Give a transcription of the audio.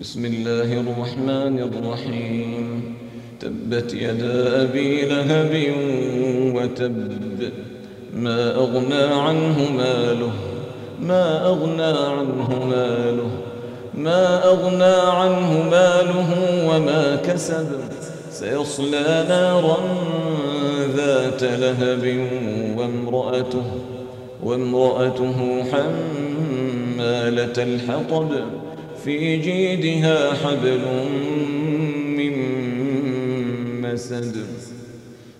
بسم الله الرحمن الرحيم. تبت يدا أبي لهب وتب ما أغنى عنه ماله ما أغنى عنه ماله ما أغنى عنه ماله وما كسب. سيصلى نارا ذات لهب وامرأته وامرأته حمالة الحطب. في جيدها حبل من مسد.